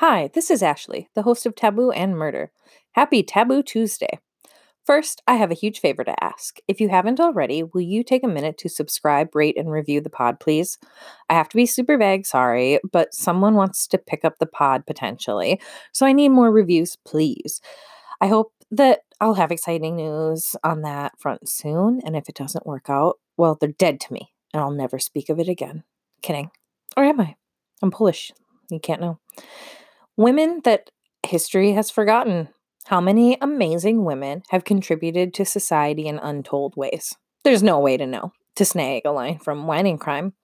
Hi, this is Ashley, the host of Taboo and Murder. Happy Taboo Tuesday. First, I have a huge favor to ask. If you haven't already, will you take a minute to subscribe, rate, and review the pod, please? I have to be super vague, sorry, but someone wants to pick up the pod potentially, so I need more reviews, please. I hope that I'll have exciting news on that front soon, and if it doesn't work out, well, they're dead to me, and I'll never speak of it again. Kidding. Or am I? I'm Polish. You can't know. Women that history has forgotten. How many amazing women have contributed to society in untold ways? There's no way to know. To snag a line from and Crime.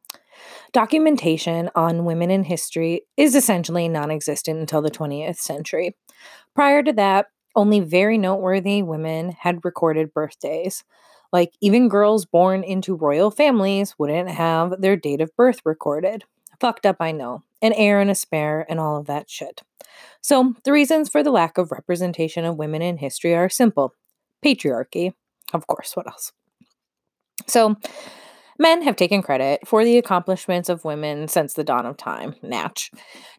Documentation on women in history is essentially non existent until the 20th century. Prior to that, only very noteworthy women had recorded birthdays. Like, even girls born into royal families wouldn't have their date of birth recorded. Fucked up, I know. An heir and a spare and all of that shit. So, the reasons for the lack of representation of women in history are simple patriarchy. Of course, what else? So, men have taken credit for the accomplishments of women since the dawn of time. Natch.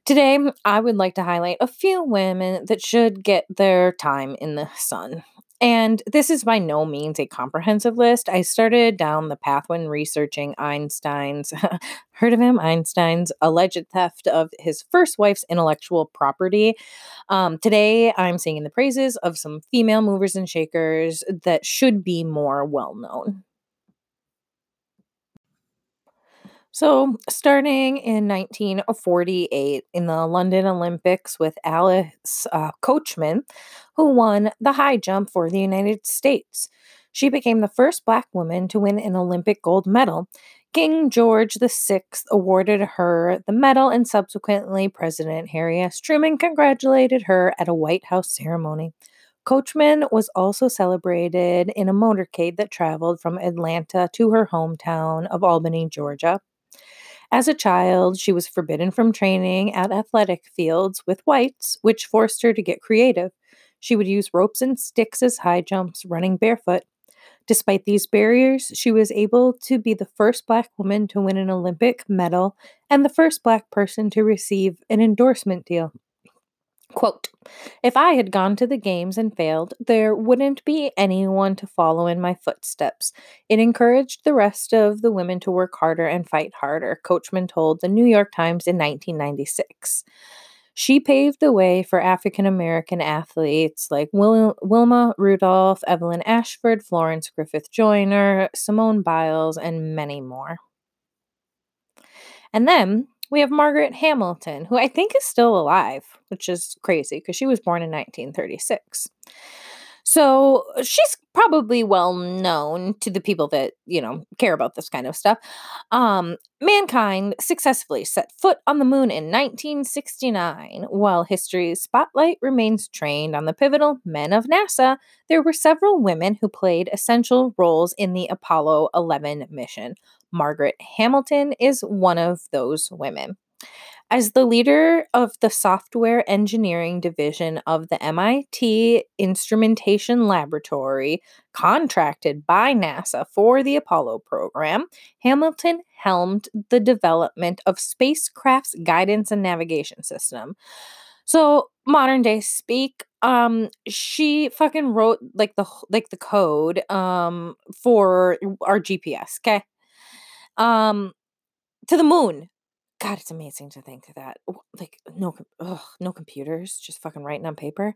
Today, I would like to highlight a few women that should get their time in the sun. And this is by no means a comprehensive list. I started down the path when researching Einstein's, heard of him? Einstein's alleged theft of his first wife's intellectual property. Um, today, I'm singing the praises of some female movers and shakers that should be more well known. So, starting in 1948 in the London Olympics with Alice uh, Coachman, who won the high jump for the United States. She became the first Black woman to win an Olympic gold medal. King George VI awarded her the medal, and subsequently, President Harry S. Truman congratulated her at a White House ceremony. Coachman was also celebrated in a motorcade that traveled from Atlanta to her hometown of Albany, Georgia. As a child, she was forbidden from training at athletic fields with whites, which forced her to get creative. She would use ropes and sticks as high jumps, running barefoot. Despite these barriers, she was able to be the first Black woman to win an Olympic medal and the first Black person to receive an endorsement deal. Quote, if I had gone to the games and failed, there wouldn't be anyone to follow in my footsteps. It encouraged the rest of the women to work harder and fight harder, Coachman told the New York Times in 1996. She paved the way for African American athletes like Wil- Wilma Rudolph, Evelyn Ashford, Florence Griffith Joyner, Simone Biles, and many more. And then we have Margaret Hamilton, who I think is still alive, which is crazy because she was born in 1936. So she's probably well known to the people that, you know, care about this kind of stuff. Um, mankind successfully set foot on the moon in 1969. While history's spotlight remains trained on the pivotal men of NASA, there were several women who played essential roles in the Apollo 11 mission. Margaret Hamilton is one of those women. As the leader of the software engineering division of the MIT Instrumentation Laboratory, contracted by NASA for the Apollo program, Hamilton helmed the development of spacecraft's guidance and navigation system. So, modern day speak, um she fucking wrote like the like the code um for our GPS, okay? Um to the moon God, it's amazing to think that like no ugh, no computers, just fucking writing on paper.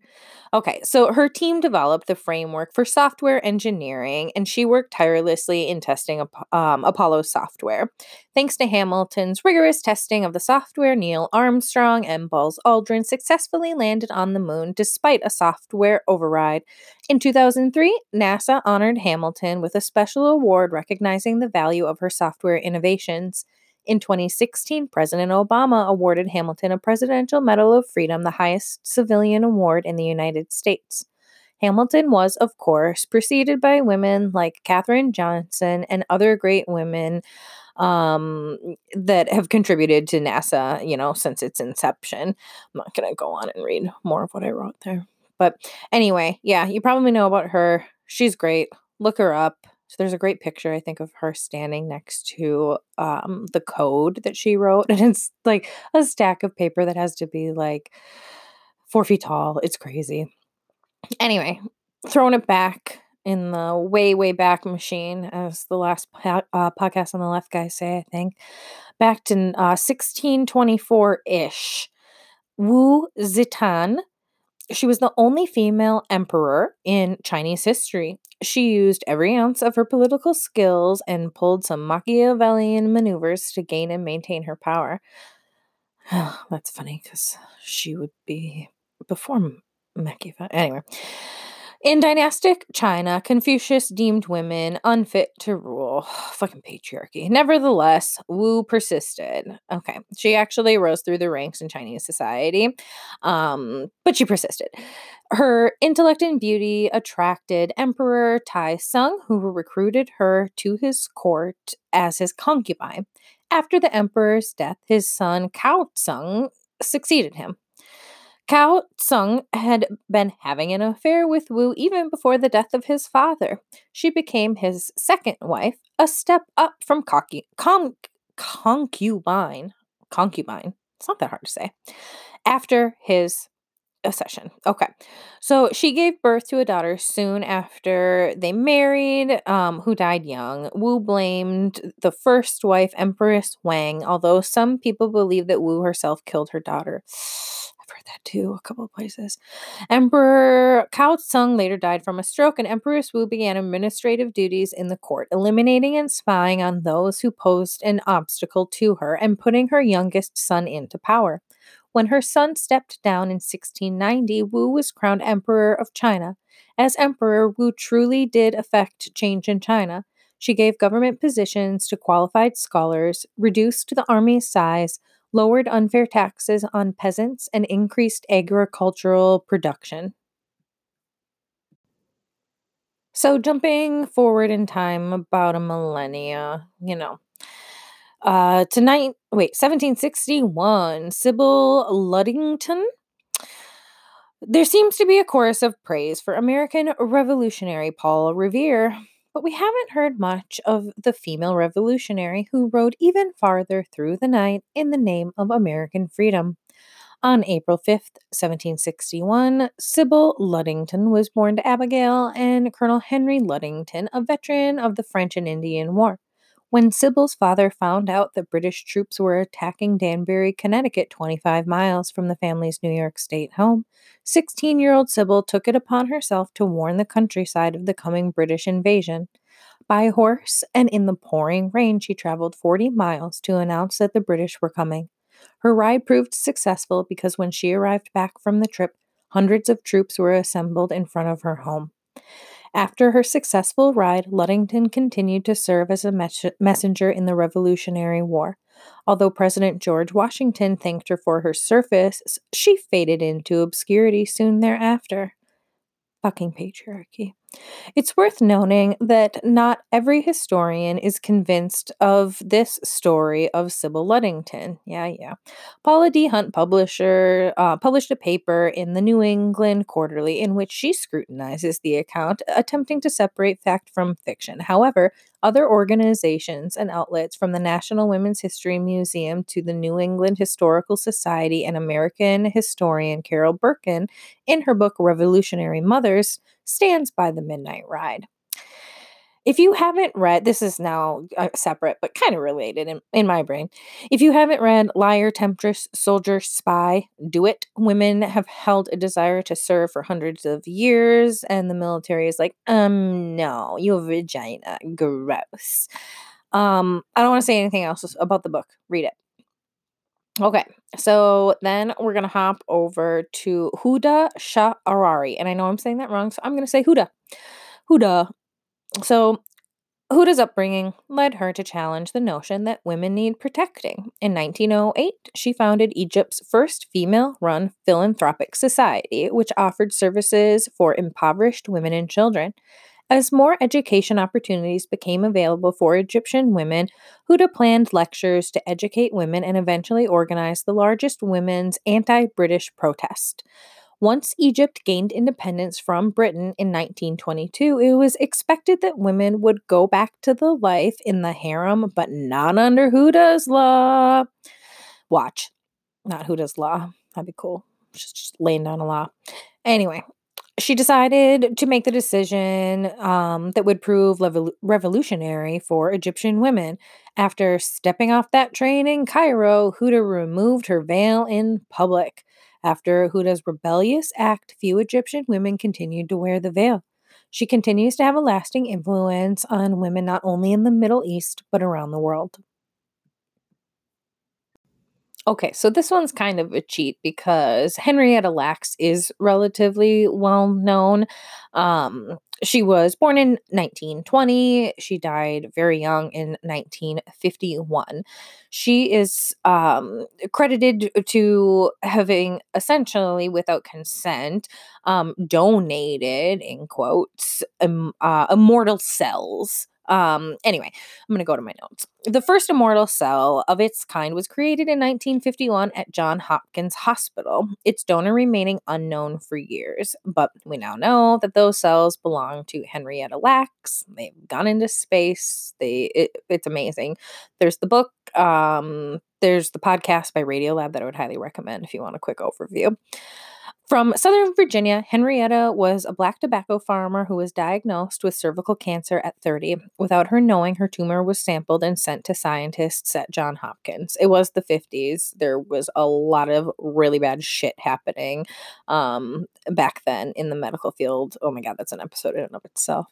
Okay, so her team developed the framework for software engineering, and she worked tirelessly in testing um, Apollo software. Thanks to Hamilton's rigorous testing of the software, Neil Armstrong and Buzz Aldrin successfully landed on the moon despite a software override. In 2003, NASA honored Hamilton with a special award recognizing the value of her software innovations. In 2016, President Obama awarded Hamilton a Presidential Medal of Freedom, the highest civilian award in the United States. Hamilton was, of course, preceded by women like Katherine Johnson and other great women um, that have contributed to NASA, you know, since its inception. I'm not going to go on and read more of what I wrote there. But anyway, yeah, you probably know about her. She's great. Look her up. So there's a great picture, I think, of her standing next to um, the code that she wrote. And it's like a stack of paper that has to be like four feet tall. It's crazy. Anyway, throwing it back in the way, way back machine, as the last po- uh, podcast on the left guys say, I think, back to uh, 1624 ish. Wu Zetian she was the only female emperor in Chinese history. She used every ounce of her political skills and pulled some Machiavellian maneuvers to gain and maintain her power. That's funny because she would be before Machiavelli. Anyway, in dynastic China, Confucius deemed women unfit to rule. Fucking patriarchy. Nevertheless, Wu persisted. Okay, she actually rose through the ranks in Chinese society, um, but she persisted. Her intellect and beauty attracted Emperor Tai Sung, who recruited her to his court as his concubine. After the emperor's death, his son Cao Sung succeeded him. Cao Sung had been having an affair with Wu even before the death of his father. She became his second wife, a step up from concu- con- concubine. Concubine. It's not that hard to say. After his accession. Okay. So she gave birth to a daughter soon after they married, um, who died young. Wu blamed the first wife, Empress Wang, although some people believe that Wu herself killed her daughter heard that too, a couple of places. Emperor Cao Tsung later died from a stroke, and Empress Wu began administrative duties in the court, eliminating and spying on those who posed an obstacle to her and putting her youngest son into power. When her son stepped down in 1690, Wu was crowned Emperor of China. As Emperor, Wu truly did effect change in China. She gave government positions to qualified scholars, reduced the army's size, lowered unfair taxes on peasants, and increased agricultural production. So, jumping forward in time about a millennia, you know, uh, tonight, wait, 1761, Sybil Ludington. There seems to be a chorus of praise for American revolutionary Paul Revere but we haven't heard much of the female revolutionary who rode even farther through the night in the name of American freedom. On April 5th, 1761, Sybil Ludington was born to Abigail and Colonel Henry Ludington, a veteran of the French and Indian War. When Sybil's father found out that British troops were attacking Danbury, Connecticut, 25 miles from the family's New York State home, 16 year old Sybil took it upon herself to warn the countryside of the coming British invasion. By horse and in the pouring rain, she traveled 40 miles to announce that the British were coming. Her ride proved successful because when she arrived back from the trip, hundreds of troops were assembled in front of her home. After her successful ride, Ludington continued to serve as a mes- messenger in the Revolutionary War. Although President George Washington thanked her for her service, she faded into obscurity soon thereafter. Fucking patriarchy. It's worth noting that not every historian is convinced of this story of Sybil Ludington. Yeah, yeah. Paula D. Hunt, publisher, uh, published a paper in the New England Quarterly in which she scrutinizes the account, attempting to separate fact from fiction. However, other organizations and outlets from the National Women's History Museum to the New England Historical Society and American historian Carol Berkin, in her book Revolutionary Mothers, stands by the Midnight Ride. If you haven't read, this is now uh, separate but kind of related in, in my brain. If you haven't read Liar, Temptress, Soldier, Spy, Do It. Women have held a desire to serve for hundreds of years, and the military is like, um, no, you have a vagina. Gross. Um, I don't want to say anything else about the book. Read it. Okay, so then we're gonna hop over to Huda Sha'arari, and I know I'm saying that wrong, so I'm gonna say Huda. Huda. So Huda's upbringing led her to challenge the notion that women need protecting. In 1908, she founded Egypt's first female run philanthropic society, which offered services for impoverished women and children. As more education opportunities became available for Egyptian women, Huda planned lectures to educate women and eventually organized the largest women's anti British protest. Once Egypt gained independence from Britain in 1922, it was expected that women would go back to the life in the harem, but not under Huda's law. Watch, not Huda's law. That'd be cool. Just, just laying down a law. Anyway, she decided to make the decision um, that would prove level- revolutionary for Egyptian women. After stepping off that train in Cairo, Huda removed her veil in public. After Huda's rebellious act, few Egyptian women continued to wear the veil. She continues to have a lasting influence on women not only in the Middle East, but around the world. Okay, so this one's kind of a cheat because Henrietta Lacks is relatively well known. Um, she was born in 1920. She died very young in 1951. She is um, credited to having essentially, without consent, um, donated, in quotes, um, uh, immortal cells um, anyway, I'm going to go to my notes. The first immortal cell of its kind was created in 1951 at John Hopkins Hospital, its donor remaining unknown for years. But we now know that those cells belong to Henrietta Lacks. They've gone into space. They it, it's amazing. There's the book. Um, there's the podcast by Radiolab that I would highly recommend if you want a quick overview. From Southern Virginia, Henrietta was a black tobacco farmer who was diagnosed with cervical cancer at 30. Without her knowing, her tumor was sampled and sent to scientists at John Hopkins. It was the 50s. There was a lot of really bad shit happening um, back then in the medical field. Oh my God, that's an episode in and of itself.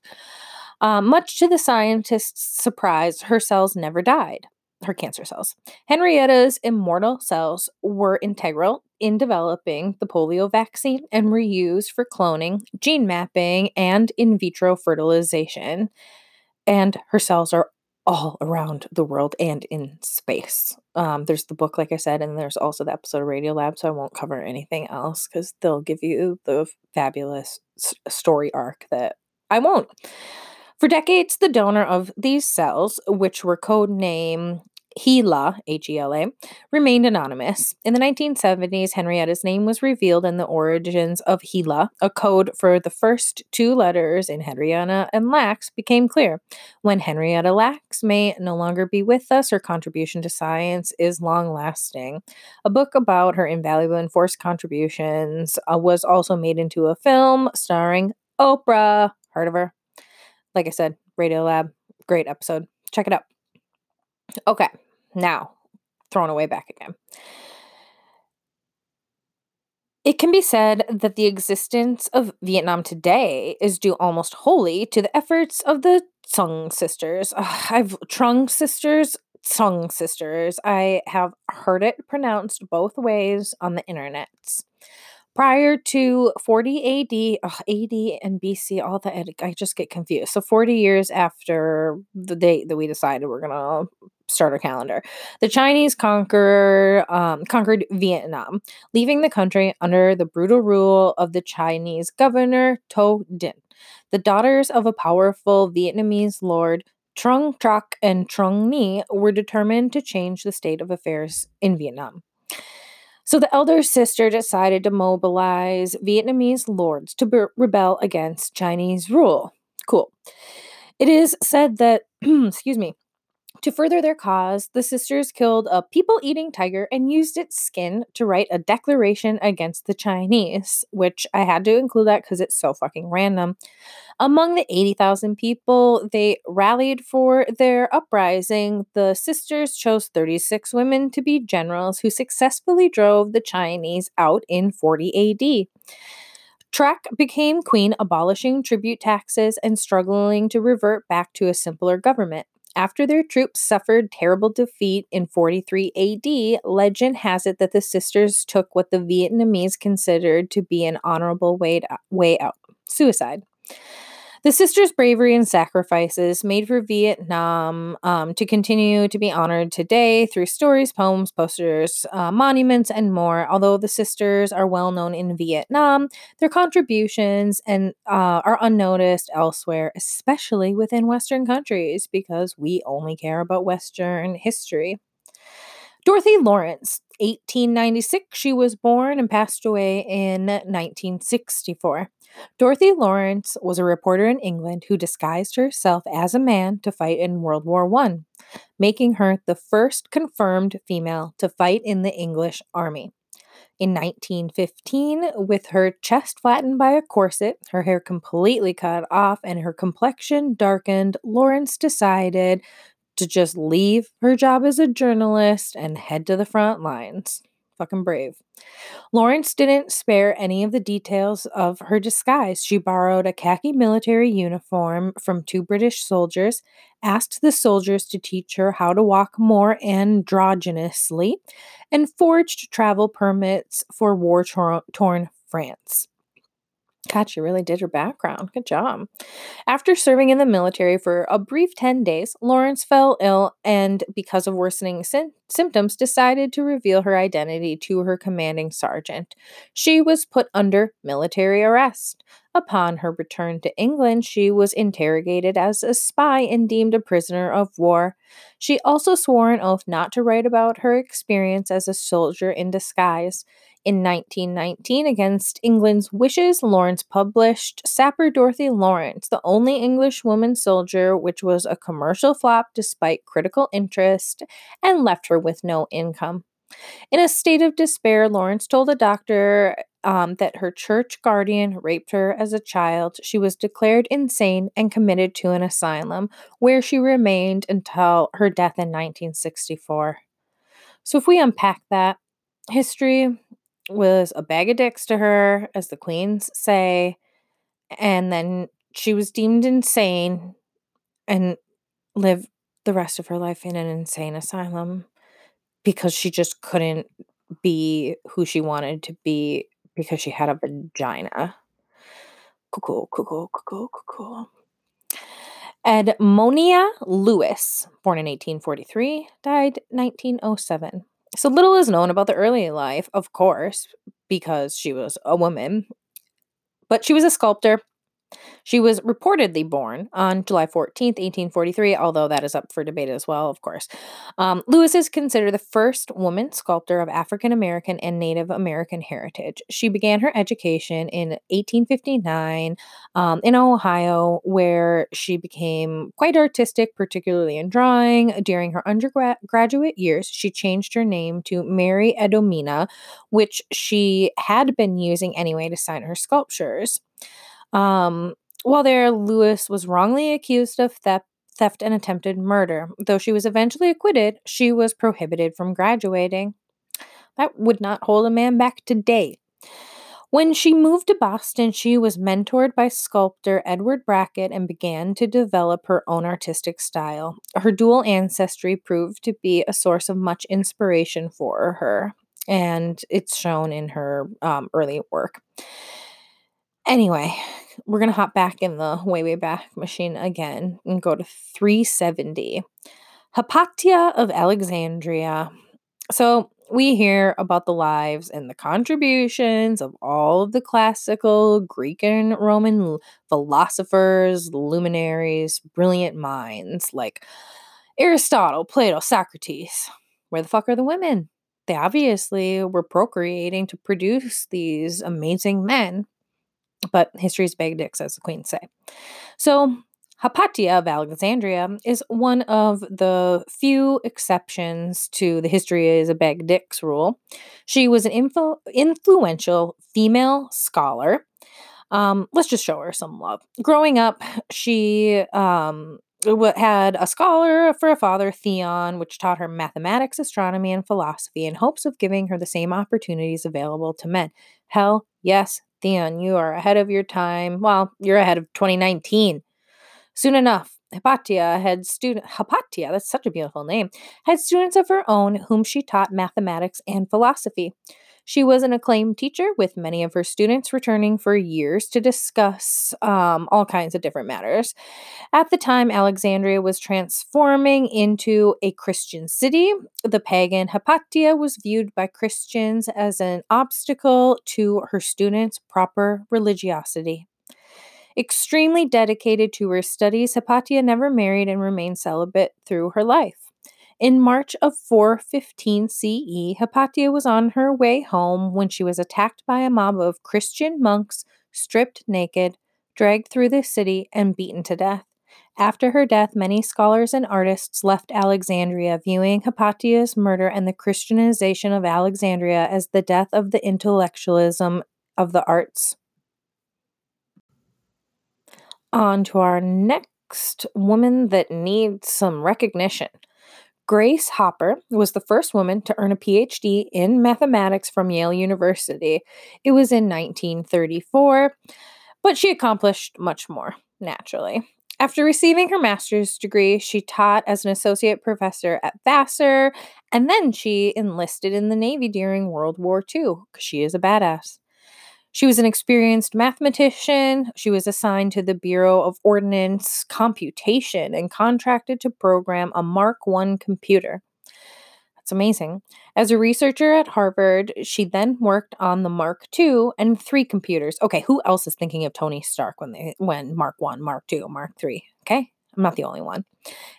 Um, much to the scientists' surprise, her cells never died her cancer cells. Henrietta's immortal cells were integral in developing the polio vaccine and were used for cloning, gene mapping, and in vitro fertilization. And her cells are all around the world and in space. Um, there's the book, like I said, and there's also the episode of Radiolab, so I won't cover anything else because they'll give you the fabulous story arc that I won't. For decades, the donor of these cells, which were code name HeLa, H E L A, remained anonymous. In the 1970s, Henrietta's name was revealed in the origins of HeLa, a code for the first two letters in Henrietta and Lacks became clear. When Henrietta Lacks may no longer be with us, her contribution to science is long lasting. A book about her invaluable and forced contributions uh, was also made into a film starring Oprah. Heard of her? Like I said, Radiolab, great episode. Check it out. Okay, now thrown away back again. It can be said that the existence of Vietnam today is due almost wholly to the efforts of the Trung sisters. Ugh, I've Trung sisters, Trung sisters. I have heard it pronounced both ways on the internets. Prior to 40 AD, ugh, AD and BC, all that I just get confused. So 40 years after the date that we decided we're gonna start our calendar, the Chinese conquer um, conquered Vietnam, leaving the country under the brutal rule of the Chinese governor To Dinh. The daughters of a powerful Vietnamese lord Trung Trac and Trung Nhi were determined to change the state of affairs in Vietnam. So the elder sister decided to mobilize Vietnamese lords to be- rebel against Chinese rule. Cool. It is said that, excuse me, to further their cause, the sisters killed a people eating tiger and used its skin to write a declaration against the Chinese, which I had to include that because it's so fucking random. Among the 80,000 people they rallied for their uprising, the sisters chose 36 women to be generals who successfully drove the Chinese out in 40 AD. Trac became queen, abolishing tribute taxes and struggling to revert back to a simpler government. After their troops suffered terrible defeat in 43 AD, legend has it that the sisters took what the Vietnamese considered to be an honorable way, to, way out suicide. The sisters' bravery and sacrifices made for Vietnam um, to continue to be honored today through stories, poems, posters, uh, monuments, and more. Although the sisters are well known in Vietnam, their contributions and uh, are unnoticed elsewhere, especially within Western countries, because we only care about Western history. Dorothy Lawrence, 1896, she was born and passed away in 1964. Dorothy Lawrence was a reporter in England who disguised herself as a man to fight in World War I, making her the first confirmed female to fight in the English Army. In 1915, with her chest flattened by a corset, her hair completely cut off, and her complexion darkened, Lawrence decided to just leave her job as a journalist and head to the front lines. Fucking brave. Lawrence didn't spare any of the details of her disguise. She borrowed a khaki military uniform from two British soldiers, asked the soldiers to teach her how to walk more androgynously, and forged travel permits for war torn France. God, she really did her background. Good job. After serving in the military for a brief 10 days, Lawrence fell ill and, because of worsening sy- symptoms, decided to reveal her identity to her commanding sergeant. She was put under military arrest. Upon her return to England, she was interrogated as a spy and deemed a prisoner of war. She also swore an oath not to write about her experience as a soldier in disguise. In 1919, against England's wishes, Lawrence published Sapper Dorothy Lawrence, the only English woman soldier, which was a commercial flop despite critical interest and left her with no income. In a state of despair, Lawrence told a doctor um, that her church guardian raped her as a child. She was declared insane and committed to an asylum, where she remained until her death in 1964. So, if we unpack that, history was a bag of dicks to her, as the queens say, and then she was deemed insane and lived the rest of her life in an insane asylum because she just couldn't be who she wanted to be because she had a vagina. Cool, cool, cool, cool, cool, cool. Edmonia Lewis, born in 1843, died 1907. So little is known about the early life, of course, because she was a woman. But she was a sculptor she was reportedly born on July 14th, 1843, although that is up for debate as well, of course. Um, Lewis is considered the first woman sculptor of African American and Native American heritage. She began her education in 1859 um, in Ohio, where she became quite artistic, particularly in drawing. During her undergraduate years, she changed her name to Mary Edmonia, which she had been using anyway to sign her sculptures. Um, while there, Lewis was wrongly accused of theft, theft and attempted murder. Though she was eventually acquitted, she was prohibited from graduating. That would not hold a man back today. When she moved to Boston, she was mentored by sculptor Edward Brackett and began to develop her own artistic style. Her dual ancestry proved to be a source of much inspiration for her, and it's shown in her um, early work. Anyway, we're going to hop back in the way, way back machine again and go to 370. Hypatia of Alexandria. So we hear about the lives and the contributions of all of the classical Greek and Roman philosophers, luminaries, brilliant minds like Aristotle, Plato, Socrates. Where the fuck are the women? They obviously were procreating to produce these amazing men but history's big dicks, as the queens say. So, Hypatia of Alexandria is one of the few exceptions to the history is a bag dicks rule. She was an info- influential female scholar. Um, let's just show her some love. Growing up, she um, had a scholar for a father, Theon, which taught her mathematics, astronomy, and philosophy in hopes of giving her the same opportunities available to men. Hell yes, Theon, you are ahead of your time. Well, you're ahead of 2019. Soon enough, Hypatia had student Hypatia, that's such a beautiful name, had students of her own whom she taught mathematics and philosophy. She was an acclaimed teacher, with many of her students returning for years to discuss um, all kinds of different matters. At the time, Alexandria was transforming into a Christian city. The pagan Hypatia was viewed by Christians as an obstacle to her students' proper religiosity. Extremely dedicated to her studies, Hypatia never married and remained celibate through her life. In March of 415 CE, Hypatia was on her way home when she was attacked by a mob of Christian monks, stripped naked, dragged through the city, and beaten to death. After her death, many scholars and artists left Alexandria, viewing Hypatia's murder and the Christianization of Alexandria as the death of the intellectualism of the arts. On to our next woman that needs some recognition. Grace Hopper was the first woman to earn a PhD in mathematics from Yale University. It was in 1934, but she accomplished much more, naturally. After receiving her master's degree, she taught as an associate professor at Vassar, and then she enlisted in the Navy during World War II because she is a badass. She was an experienced mathematician. She was assigned to the Bureau of Ordnance Computation and contracted to program a Mark I computer. That's amazing. As a researcher at Harvard, she then worked on the Mark II and III computers. Okay, who else is thinking of Tony Stark when they when Mark 1, Mark 2, Mark 3? Okay? I'm not the only one.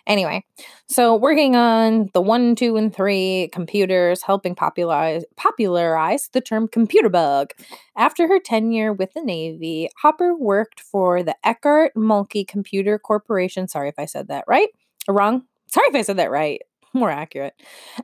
Anyway, so working on the one, two, and three computers, helping popularize popularize the term computer bug. After her tenure with the Navy, Hopper worked for the Eckert Mauchly Computer Corporation. Sorry if I said that right. Wrong. Sorry if I said that right. More accurate.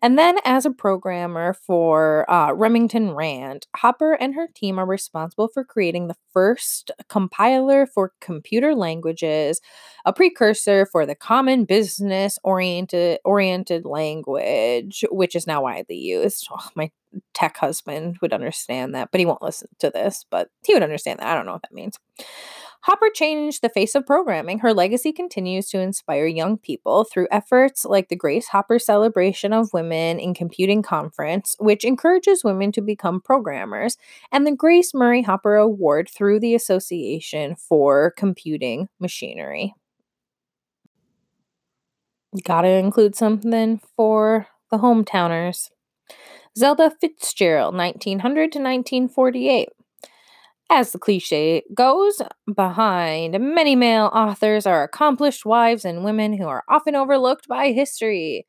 And then, as a programmer for uh, Remington Rand, Hopper and her team are responsible for creating the first compiler for computer languages, a precursor for the Common Business Oriented Oriented Language, which is now widely used. Oh, my tech husband would understand that, but he won't listen to this. But he would understand that. I don't know what that means. Hopper changed the face of programming. Her legacy continues to inspire young people through efforts like the Grace Hopper Celebration of Women in Computing Conference, which encourages women to become programmers, and the Grace Murray Hopper Award through the Association for Computing Machinery. Gotta include something for the hometowners. Zelda Fitzgerald, 1900 to 1948. As the cliche goes, behind many male authors are accomplished wives and women who are often overlooked by history.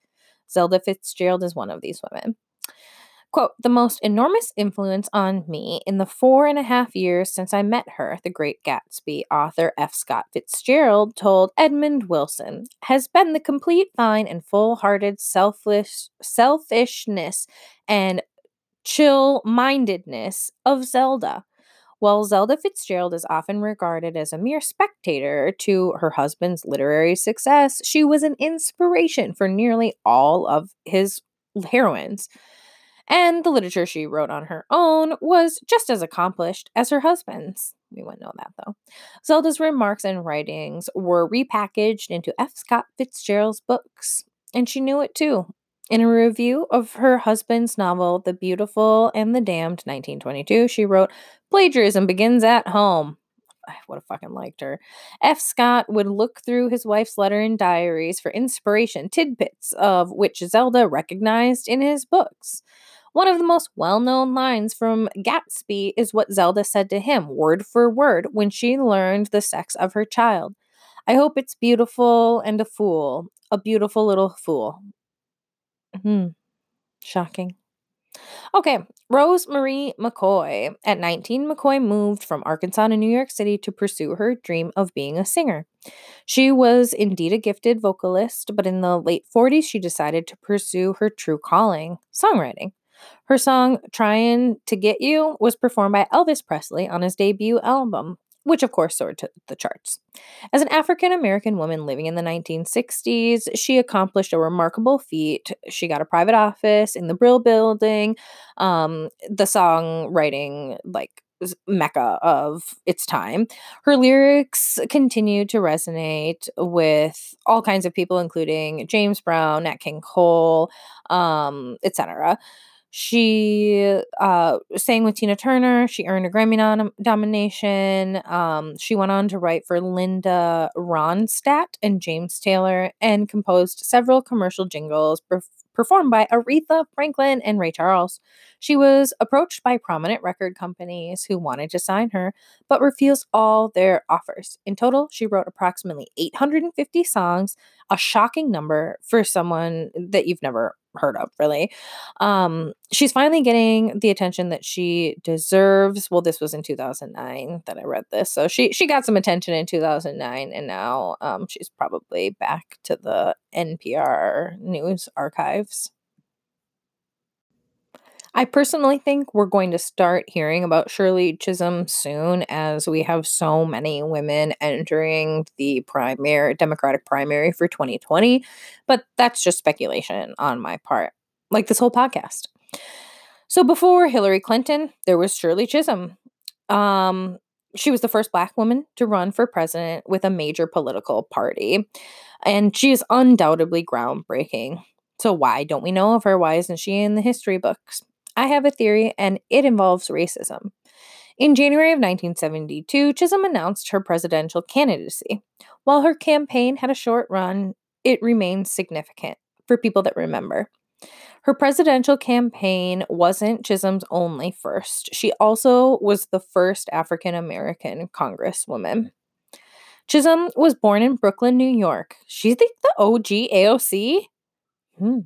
Zelda Fitzgerald is one of these women. Quote, the most enormous influence on me in the four and a half years since I met her, the great Gatsby author F. Scott Fitzgerald told Edmund Wilson, has been the complete, fine, and full hearted selfish, selfishness and chill mindedness of Zelda. While Zelda Fitzgerald is often regarded as a mere spectator to her husband's literary success, she was an inspiration for nearly all of his heroines. And the literature she wrote on her own was just as accomplished as her husband's. We wouldn't know that though. Zelda's remarks and writings were repackaged into F. Scott Fitzgerald's books, and she knew it too. In a review of her husband's novel, The Beautiful and the Damned, 1922, she wrote, Plagiarism begins at home. I would have fucking liked her. F. Scott would look through his wife's letter and diaries for inspiration, tidbits of which Zelda recognized in his books. One of the most well known lines from Gatsby is what Zelda said to him, word for word, when she learned the sex of her child. I hope it's beautiful and a fool, a beautiful little fool. Hmm. Shocking. Okay, Rose Marie McCoy. At 19, McCoy moved from Arkansas to New York City to pursue her dream of being a singer. She was indeed a gifted vocalist, but in the late 40s, she decided to pursue her true calling songwriting. Her song, Trying to Get You, was performed by Elvis Presley on his debut album, which of course soared to the charts. As an African American woman living in the 1960s, she accomplished a remarkable feat. She got a private office in the Brill Building. Um, the songwriting, like, mecca of its time. Her lyrics continued to resonate with all kinds of people, including James Brown, Nat King Cole, um, etc. She uh, sang with Tina Turner. She earned a Grammy nom- nomination. Um, she went on to write for Linda Ronstadt and James Taylor and composed several commercial jingles, performed by Aretha Franklin and Ray Charles. She was approached by prominent record companies who wanted to sign her, but refused all their offers. In total, she wrote approximately 850 songs, a shocking number for someone that you've never heard of, really. Um, she's finally getting the attention that she deserves. Well, this was in 2009 that I read this, so she she got some attention in 2009, and now um, she's probably back to the NPR news archives. I personally think we're going to start hearing about Shirley Chisholm soon as we have so many women entering the primary Democratic primary for 2020, but that's just speculation on my part, like this whole podcast. So before Hillary Clinton, there was Shirley Chisholm. Um, she was the first black woman to run for president with a major political party, and she is undoubtedly groundbreaking. So why don't we know of her? Why isn't she in the history books? I have a theory, and it involves racism. In January of 1972, Chisholm announced her presidential candidacy. While her campaign had a short run, it remains significant for people that remember. Her presidential campaign wasn't Chisholm's only first. She also was the first African American congresswoman. Chisholm was born in Brooklyn, New York. She's the, the OG AOC? Hmm.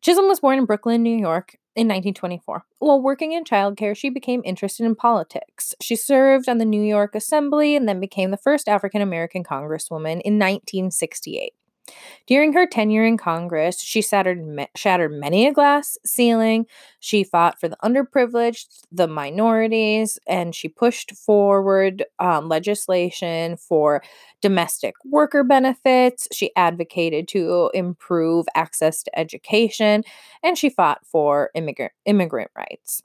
Chisholm was born in Brooklyn, New York in 1924. While working in childcare, she became interested in politics. She served on the New York Assembly and then became the first African American congresswoman in 1968. During her tenure in Congress, she shattered, shattered many a glass ceiling. She fought for the underprivileged, the minorities, and she pushed forward um, legislation for domestic worker benefits. She advocated to improve access to education, and she fought for immigrant, immigrant rights.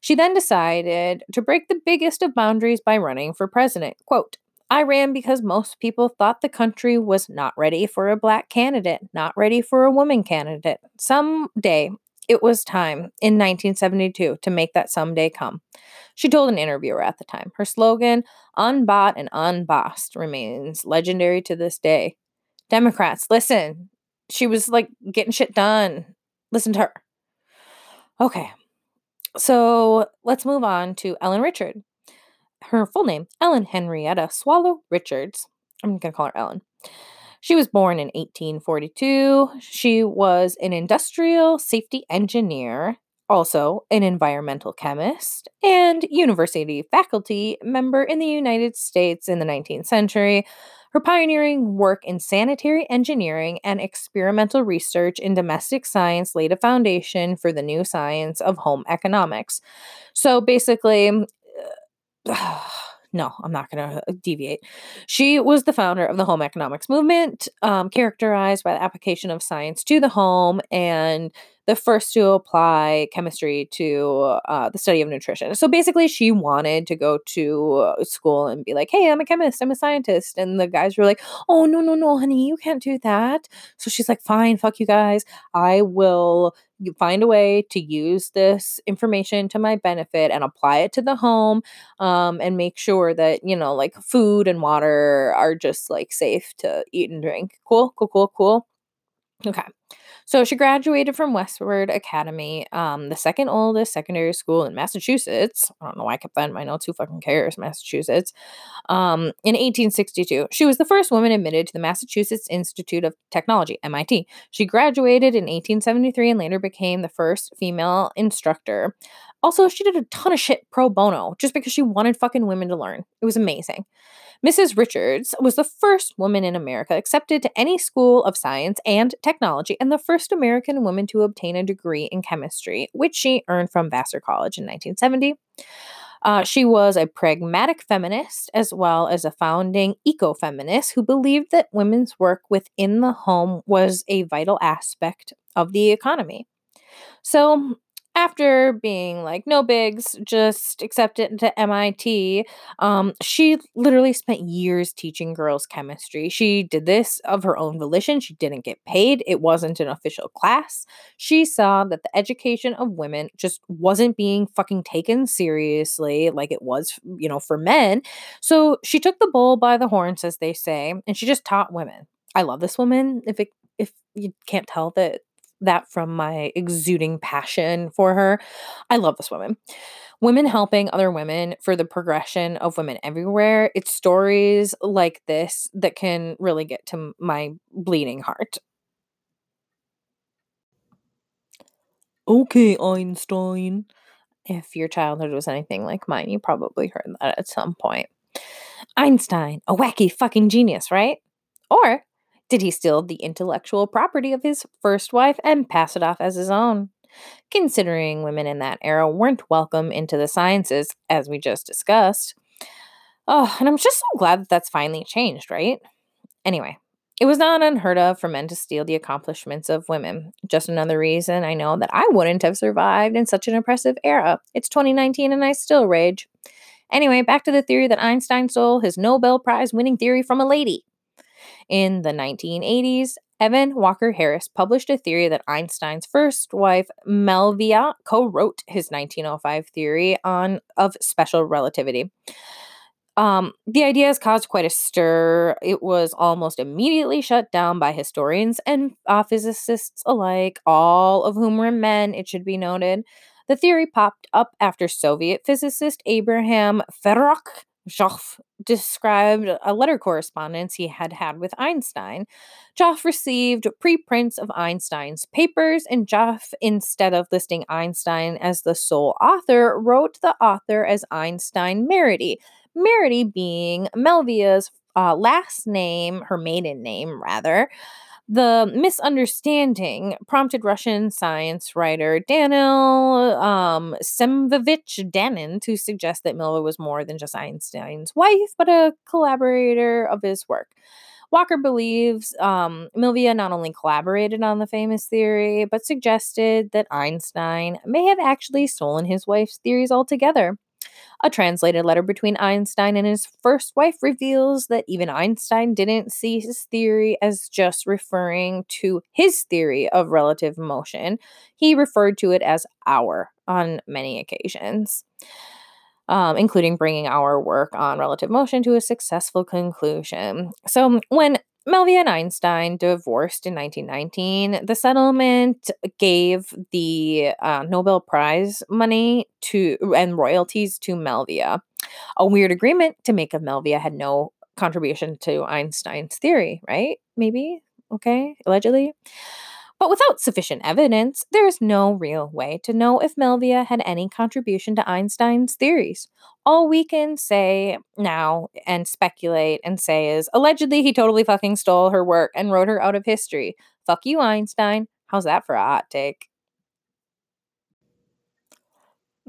She then decided to break the biggest of boundaries by running for president. Quote, I ran because most people thought the country was not ready for a black candidate, not ready for a woman candidate. Someday it was time in 1972 to make that someday come. She told an interviewer at the time. Her slogan, unbought and unbossed, remains legendary to this day. Democrats, listen. She was like getting shit done. Listen to her. Okay. So let's move on to Ellen Richard her full name, Ellen Henrietta Swallow Richards. I'm going to call her Ellen. She was born in 1842. She was an industrial safety engineer, also an environmental chemist, and university faculty member in the United States in the 19th century. Her pioneering work in sanitary engineering and experimental research in domestic science laid a foundation for the new science of home economics. So basically, no, I'm not going to uh, deviate. She was the founder of the home economics movement, um, characterized by the application of science to the home and the first to apply chemistry to uh, the study of nutrition. So basically, she wanted to go to uh, school and be like, hey, I'm a chemist, I'm a scientist. And the guys were like, oh, no, no, no, honey, you can't do that. So she's like, fine, fuck you guys. I will find a way to use this information to my benefit and apply it to the home um, and make sure that, you know, like food and water are just like safe to eat and drink. Cool, cool, cool, cool. Okay. So she graduated from Westford Academy, um, the second oldest secondary school in Massachusetts. I don't know why I kept that in my notes. Who fucking cares, Massachusetts? Um, in 1862, she was the first woman admitted to the Massachusetts Institute of Technology (MIT). She graduated in 1873 and later became the first female instructor. Also, she did a ton of shit pro bono just because she wanted fucking women to learn. It was amazing. Mrs. Richards was the first woman in America accepted to any school of science and technology and the first American woman to obtain a degree in chemistry, which she earned from Vassar College in 1970. Uh, she was a pragmatic feminist as well as a founding ecofeminist who believed that women's work within the home was a vital aspect of the economy. So, after being like no bigs just accepted into mit um, she literally spent years teaching girls chemistry. She did this of her own volition. She didn't get paid. It wasn't an official class. She saw that the education of women just wasn't being fucking taken seriously like it was you know for men. So she took the bull by the horns as they say and she just taught women. I love this woman. If it if you can't tell that that from my exuding passion for her. I love this woman. Women helping other women for the progression of women everywhere. It's stories like this that can really get to my bleeding heart. Okay, Einstein. If your childhood was anything like mine, you probably heard that at some point. Einstein, a wacky fucking genius, right? Or did he steal the intellectual property of his first wife and pass it off as his own? Considering women in that era weren't welcome into the sciences, as we just discussed. Oh, and I'm just so glad that that's finally changed, right? Anyway, it was not unheard of for men to steal the accomplishments of women. Just another reason I know that I wouldn't have survived in such an oppressive era. It's 2019 and I still rage. Anyway, back to the theory that Einstein stole his Nobel Prize winning theory from a lady. In the 1980s, Evan Walker Harris published a theory that Einstein's first wife, Melvia, co wrote his 1905 theory on, of special relativity. Um, the idea has caused quite a stir. It was almost immediately shut down by historians and uh, physicists alike, all of whom were men, it should be noted. The theory popped up after Soviet physicist Abraham Fedorovich described a letter correspondence he had had with Einstein. Ioffe received preprints of Einstein's papers, and Ioffe, instead of listing Einstein as the sole author, wrote the author as Einstein Marity, Marity being Melvia's uh, last name, her maiden name, rather. The misunderstanding prompted Russian science writer Daniel um, Semyonovich Danin to suggest that Milva was more than just Einstein's wife, but a collaborator of his work. Walker believes um, Milvia not only collaborated on the famous theory, but suggested that Einstein may have actually stolen his wife's theories altogether. A translated letter between Einstein and his first wife reveals that even Einstein didn't see his theory as just referring to his theory of relative motion. He referred to it as our on many occasions. Um, including bringing our work on relative motion to a successful conclusion. So, when Melvia and Einstein divorced in 1919. The settlement gave the uh, Nobel Prize money to and royalties to Melvia. A weird agreement to make of Melvia had no contribution to Einstein's theory, right? Maybe, okay, allegedly. But without sufficient evidence, there is no real way to know if Melvia had any contribution to Einstein's theories. All we can say now and speculate and say is allegedly he totally fucking stole her work and wrote her out of history. Fuck you, Einstein. How's that for a hot take?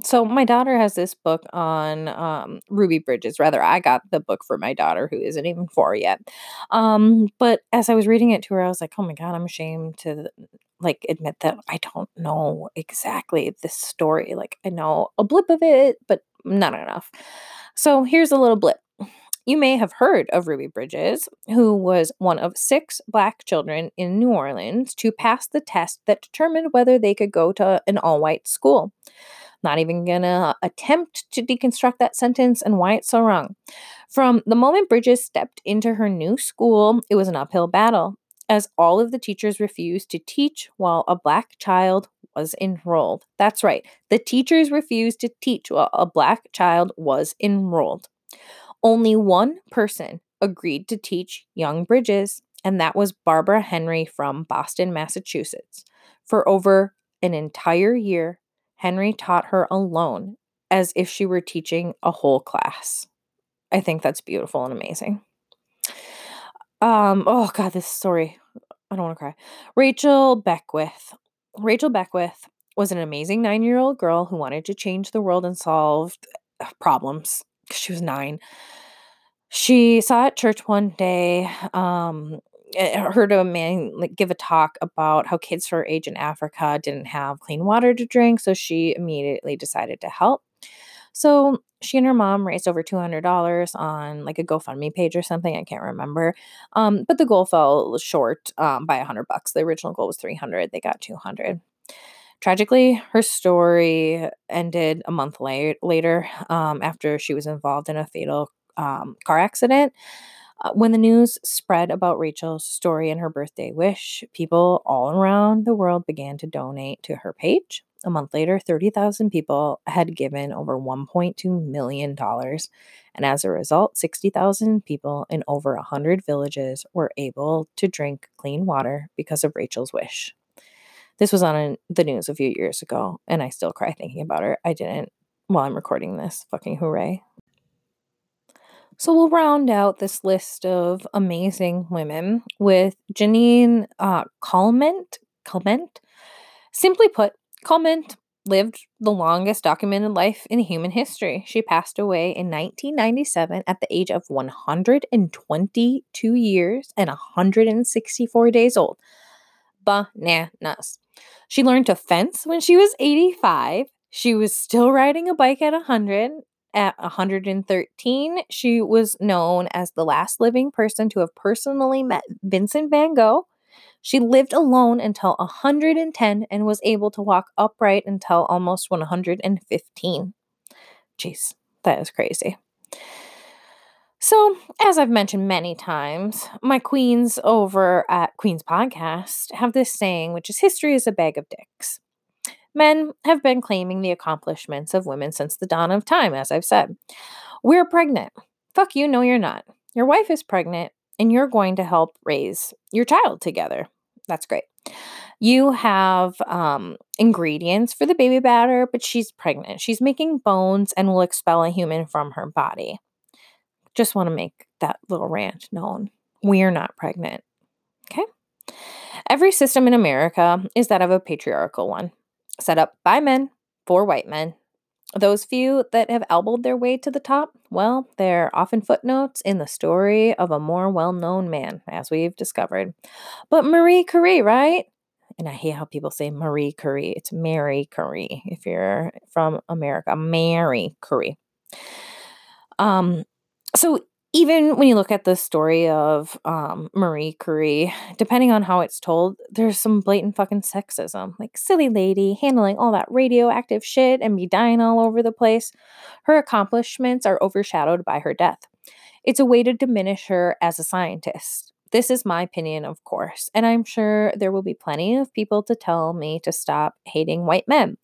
So my daughter has this book on um, Ruby Bridges. Rather, I got the book for my daughter, who isn't even four yet. Um, but as I was reading it to her, I was like, "Oh my god, I'm ashamed to like admit that I don't know exactly this story. Like, I know a blip of it, but not enough." So here's a little blip. You may have heard of Ruby Bridges, who was one of six black children in New Orleans to pass the test that determined whether they could go to an all white school. Not even gonna uh, attempt to deconstruct that sentence and why it's so wrong. From the moment Bridges stepped into her new school, it was an uphill battle, as all of the teachers refused to teach while a black child was enrolled. That's right, the teachers refused to teach while a black child was enrolled. Only one person agreed to teach young Bridges, and that was Barbara Henry from Boston, Massachusetts. For over an entire year, Henry taught her alone as if she were teaching a whole class. I think that's beautiful and amazing. Um, oh god, this story. I don't want to cry. Rachel Beckwith. Rachel Beckwith was an amazing nine year old girl who wanted to change the world and solve uh, problems. Because she was nine. She saw at church one day um, Eh, heard a man like give a talk about how kids her age in Africa didn't have clean water to drink, so she immediately decided to help. So she and her mom raised over $200 on like a GoFundMe page or something. I can't remember. Um, but the goal fell short um, by 100 bucks. The original goal was 300. They got 200. Tragically, her story ended a month late, later um, after she was involved in a fatal um, car accident. Uh, when the news spread about Rachel's story and her birthday wish, people all around the world began to donate to her page. A month later, 30,000 people had given over $1.2 million. And as a result, 60,000 people in over 100 villages were able to drink clean water because of Rachel's wish. This was on the news a few years ago, and I still cry thinking about her. I didn't while I'm recording this. Fucking hooray. So we'll round out this list of amazing women with Janine uh, Calment. Calment. Simply put, Calment lived the longest documented life in human history. She passed away in 1997 at the age of 122 years and 164 days old. Bananas. She learned to fence when she was 85. She was still riding a bike at 100. At 113, she was known as the last living person to have personally met Vincent van Gogh. She lived alone until 110 and was able to walk upright until almost 115. Jeez, that is crazy. So, as I've mentioned many times, my queens over at Queen's Podcast have this saying, which is history is a bag of dicks. Men have been claiming the accomplishments of women since the dawn of time, as I've said. We're pregnant. Fuck you, no, you're not. Your wife is pregnant, and you're going to help raise your child together. That's great. You have um, ingredients for the baby batter, but she's pregnant. She's making bones and will expel a human from her body. Just want to make that little rant known. We're not pregnant. Okay? Every system in America is that of a patriarchal one, set up by men for white men. Those few that have elbowed their way to the top, well, they're often footnotes in the story of a more well known man, as we've discovered. But Marie Curie, right? And I hate how people say Marie Curie. It's Mary Curie if you're from America. Mary Curie. Um, so even when you look at the story of um, Marie Curie, depending on how it's told, there's some blatant fucking sexism. Like, silly lady handling all that radioactive shit and be dying all over the place. Her accomplishments are overshadowed by her death. It's a way to diminish her as a scientist. This is my opinion, of course, and I'm sure there will be plenty of people to tell me to stop hating white men.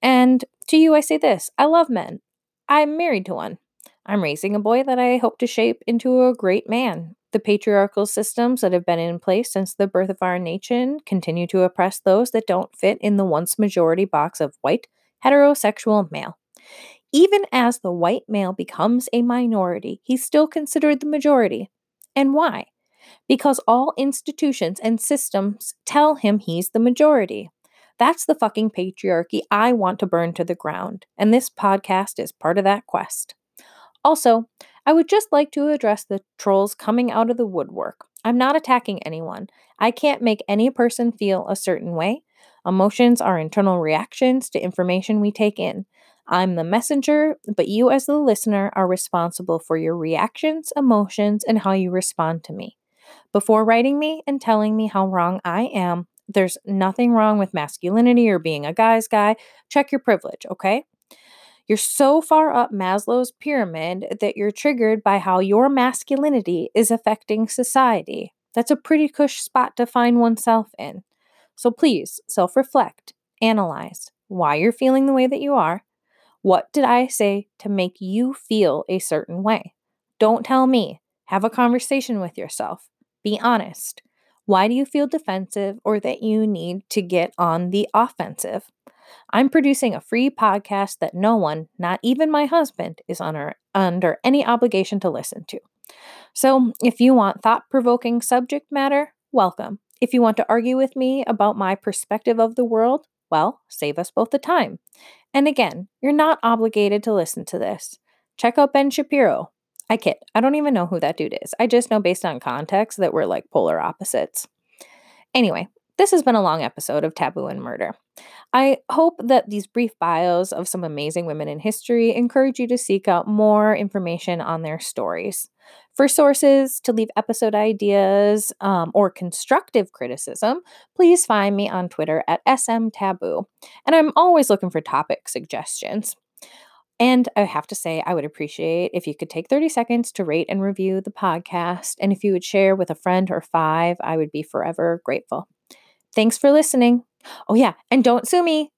And to you, I say this I love men. I'm married to one. I'm raising a boy that I hope to shape into a great man. The patriarchal systems that have been in place since the birth of our nation continue to oppress those that don't fit in the once majority box of white, heterosexual male. Even as the white male becomes a minority, he's still considered the majority. And why? Because all institutions and systems tell him he's the majority. That's the fucking patriarchy I want to burn to the ground, and this podcast is part of that quest. Also, I would just like to address the trolls coming out of the woodwork. I'm not attacking anyone. I can't make any person feel a certain way. Emotions are internal reactions to information we take in. I'm the messenger, but you, as the listener, are responsible for your reactions, emotions, and how you respond to me. Before writing me and telling me how wrong I am, there's nothing wrong with masculinity or being a guy's guy. Check your privilege, okay? You're so far up Maslow's pyramid that you're triggered by how your masculinity is affecting society. That's a pretty cush spot to find oneself in. So please self reflect, analyze why you're feeling the way that you are. What did I say to make you feel a certain way? Don't tell me. Have a conversation with yourself. Be honest. Why do you feel defensive or that you need to get on the offensive? I'm producing a free podcast that no one, not even my husband, is under, under any obligation to listen to. So if you want thought provoking subject matter, welcome. If you want to argue with me about my perspective of the world, well, save us both the time. And again, you're not obligated to listen to this. Check out Ben Shapiro. I kid, I don't even know who that dude is. I just know based on context that we're like polar opposites. Anyway, this has been a long episode of Taboo and Murder. I hope that these brief bios of some amazing women in history encourage you to seek out more information on their stories. For sources, to leave episode ideas, um, or constructive criticism, please find me on Twitter at smtaboo. And I'm always looking for topic suggestions. And I have to say, I would appreciate if you could take 30 seconds to rate and review the podcast. And if you would share with a friend or five, I would be forever grateful. Thanks for listening. Oh, yeah. And don't sue me.